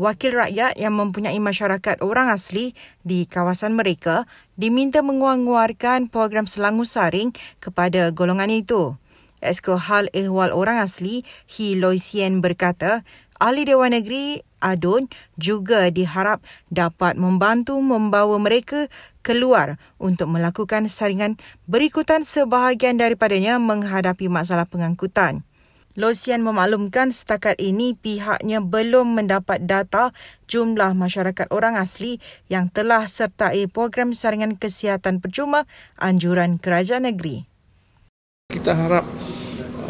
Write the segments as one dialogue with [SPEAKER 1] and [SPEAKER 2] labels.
[SPEAKER 1] wakil rakyat yang mempunyai masyarakat orang asli di kawasan mereka diminta menguang-nguarkan program Selangor Saring kepada golongan itu. Esko Hal Ehwal Orang Asli, Hi Loi Sien berkata, ahli Dewan Negeri Adun juga diharap dapat membantu membawa mereka keluar untuk melakukan saringan berikutan sebahagian daripadanya menghadapi masalah pengangkutan. Losian memaklumkan setakat ini pihaknya belum mendapat data jumlah masyarakat orang asli yang telah sertai program saringan kesihatan percuma anjuran kerajaan negeri.
[SPEAKER 2] Kita harap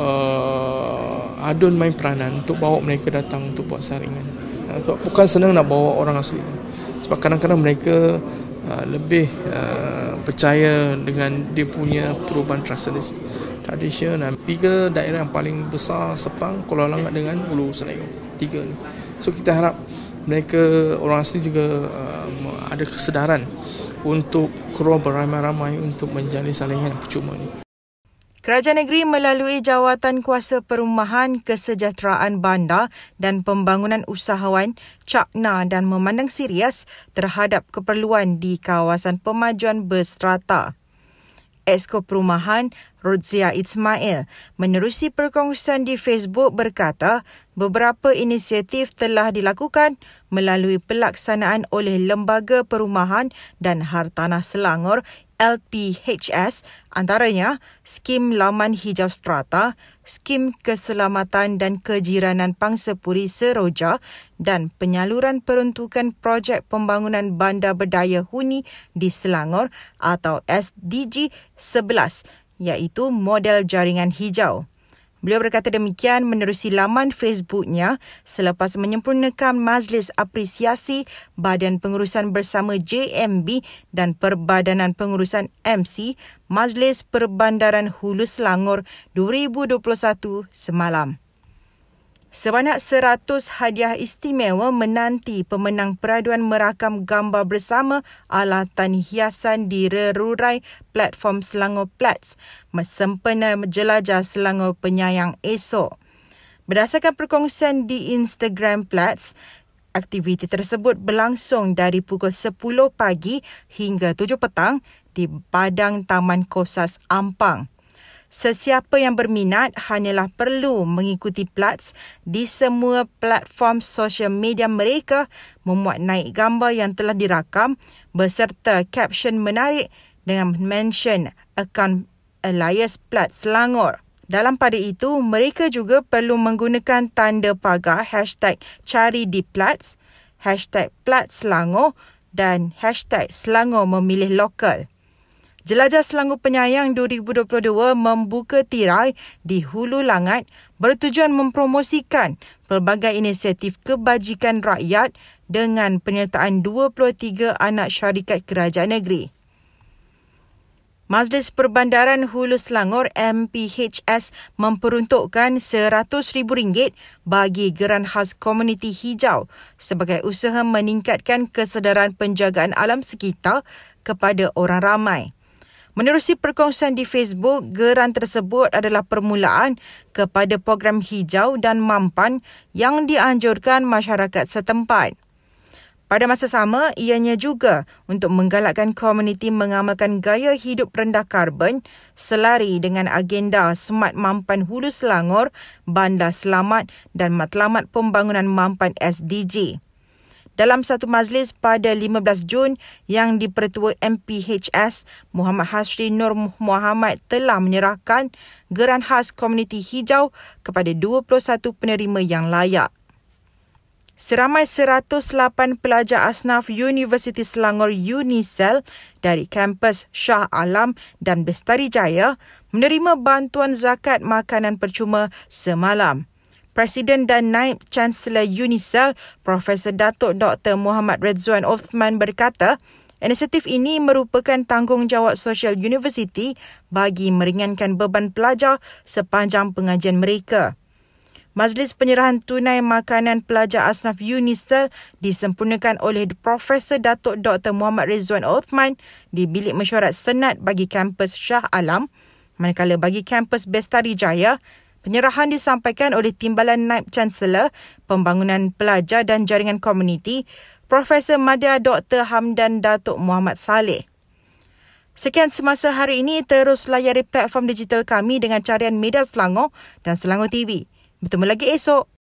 [SPEAKER 2] uh, Adun main peranan untuk bawa mereka datang untuk buat saringan. Uh, bukan senang nak bawa orang asli. Sebab kadang-kadang mereka uh, lebih uh, percaya dengan dia punya perubahan tradisi tradisional tiga daerah yang paling besar Sepang Kuala Langat dengan Ulu Selayong tiga ni. So kita harap mereka orang asli juga uh, ada kesedaran untuk keluar beramai-ramai untuk menjalin salingan percuma ni.
[SPEAKER 1] Kerajaan negeri melalui Jawatan Kuasa Perumahan Kesejahteraan Bandar dan Pembangunan Usahawan cakna dan memandang serius terhadap keperluan di kawasan pemajuan berstrata. Esko Perumahan Rodzia Ismail menerusi perkongsian di Facebook berkata beberapa inisiatif telah dilakukan melalui pelaksanaan oleh Lembaga Perumahan dan Hartanah Selangor LPHS antaranya skim laman hijau strata, skim keselamatan dan kejiranan Pangsapuri Seroja dan penyaluran peruntukan projek pembangunan bandar berdaya huni di Selangor atau SDG 11 iaitu model jaringan hijau. Beliau berkata demikian menerusi laman Facebooknya selepas menyempurnakan Majlis Apresiasi Badan Pengurusan Bersama JMB dan Perbadanan Pengurusan MC Majlis Perbandaran Hulu Selangor 2021 semalam. Sebanyak 100 hadiah istimewa menanti pemenang peraduan merakam gambar bersama alatan hiasan di rerurai platform Selangor Plats sempena jelajah Selangor Penyayang esok. Berdasarkan perkongsian di Instagram Plats, aktiviti tersebut berlangsung dari pukul 10 pagi hingga 7 petang di Padang Taman Kosas Ampang. Sesiapa yang berminat hanyalah perlu mengikuti Plats di semua platform sosial media mereka memuat naik gambar yang telah dirakam beserta caption menarik dengan mention akaun Elias Plats Selangor. Dalam pada itu, mereka juga perlu menggunakan tanda pagar hashtag cari di Plats, hashtag Plats Selangor dan hashtag Selangor memilih lokal. Jelajah Selangor Penyayang 2022 membuka tirai di Hulu Langat bertujuan mempromosikan pelbagai inisiatif kebajikan rakyat dengan penyertaan 23 anak syarikat kerajaan negeri. Majlis Perbandaran Hulu Selangor MPHS memperuntukkan RM100,000 bagi geran khas komuniti hijau sebagai usaha meningkatkan kesedaran penjagaan alam sekitar kepada orang ramai. Menerusi perkongsian di Facebook, geran tersebut adalah permulaan kepada program hijau dan mampan yang dianjurkan masyarakat setempat. Pada masa sama, ianya juga untuk menggalakkan komuniti mengamalkan gaya hidup rendah karbon selari dengan agenda Smart Mampan Hulu Selangor, Bandar Selamat dan Matlamat Pembangunan Mampan SDG dalam satu majlis pada 15 Jun yang dipertua MPHS Muhammad Hasri Nur Muhammad telah menyerahkan geran khas komuniti hijau kepada 21 penerima yang layak. Seramai 108 pelajar asnaf Universiti Selangor Unisel dari kampus Shah Alam dan Bestari Jaya menerima bantuan zakat makanan percuma semalam. Presiden dan Naib Chancellor UNICEF, Profesor Datuk Dr. Muhammad Redzwan Othman berkata, inisiatif ini merupakan tanggungjawab sosial universiti bagi meringankan beban pelajar sepanjang pengajian mereka. Majlis penyerahan tunai makanan pelajar asnaf UNICEF disempurnakan oleh Profesor Datuk Dr. Muhammad Rizwan Othman di bilik mesyuarat Senat bagi kampus Shah Alam, manakala bagi kampus Bestari Jaya, Penyerahan disampaikan oleh Timbalan Naib Chancellor Pembangunan Pelajar dan Jaringan Komuniti Profesor Madya Dr. Hamdan Datuk Muhammad Saleh. Sekian semasa hari ini, terus layari platform digital kami dengan carian Media Selangor dan Selangor TV. Bertemu lagi esok.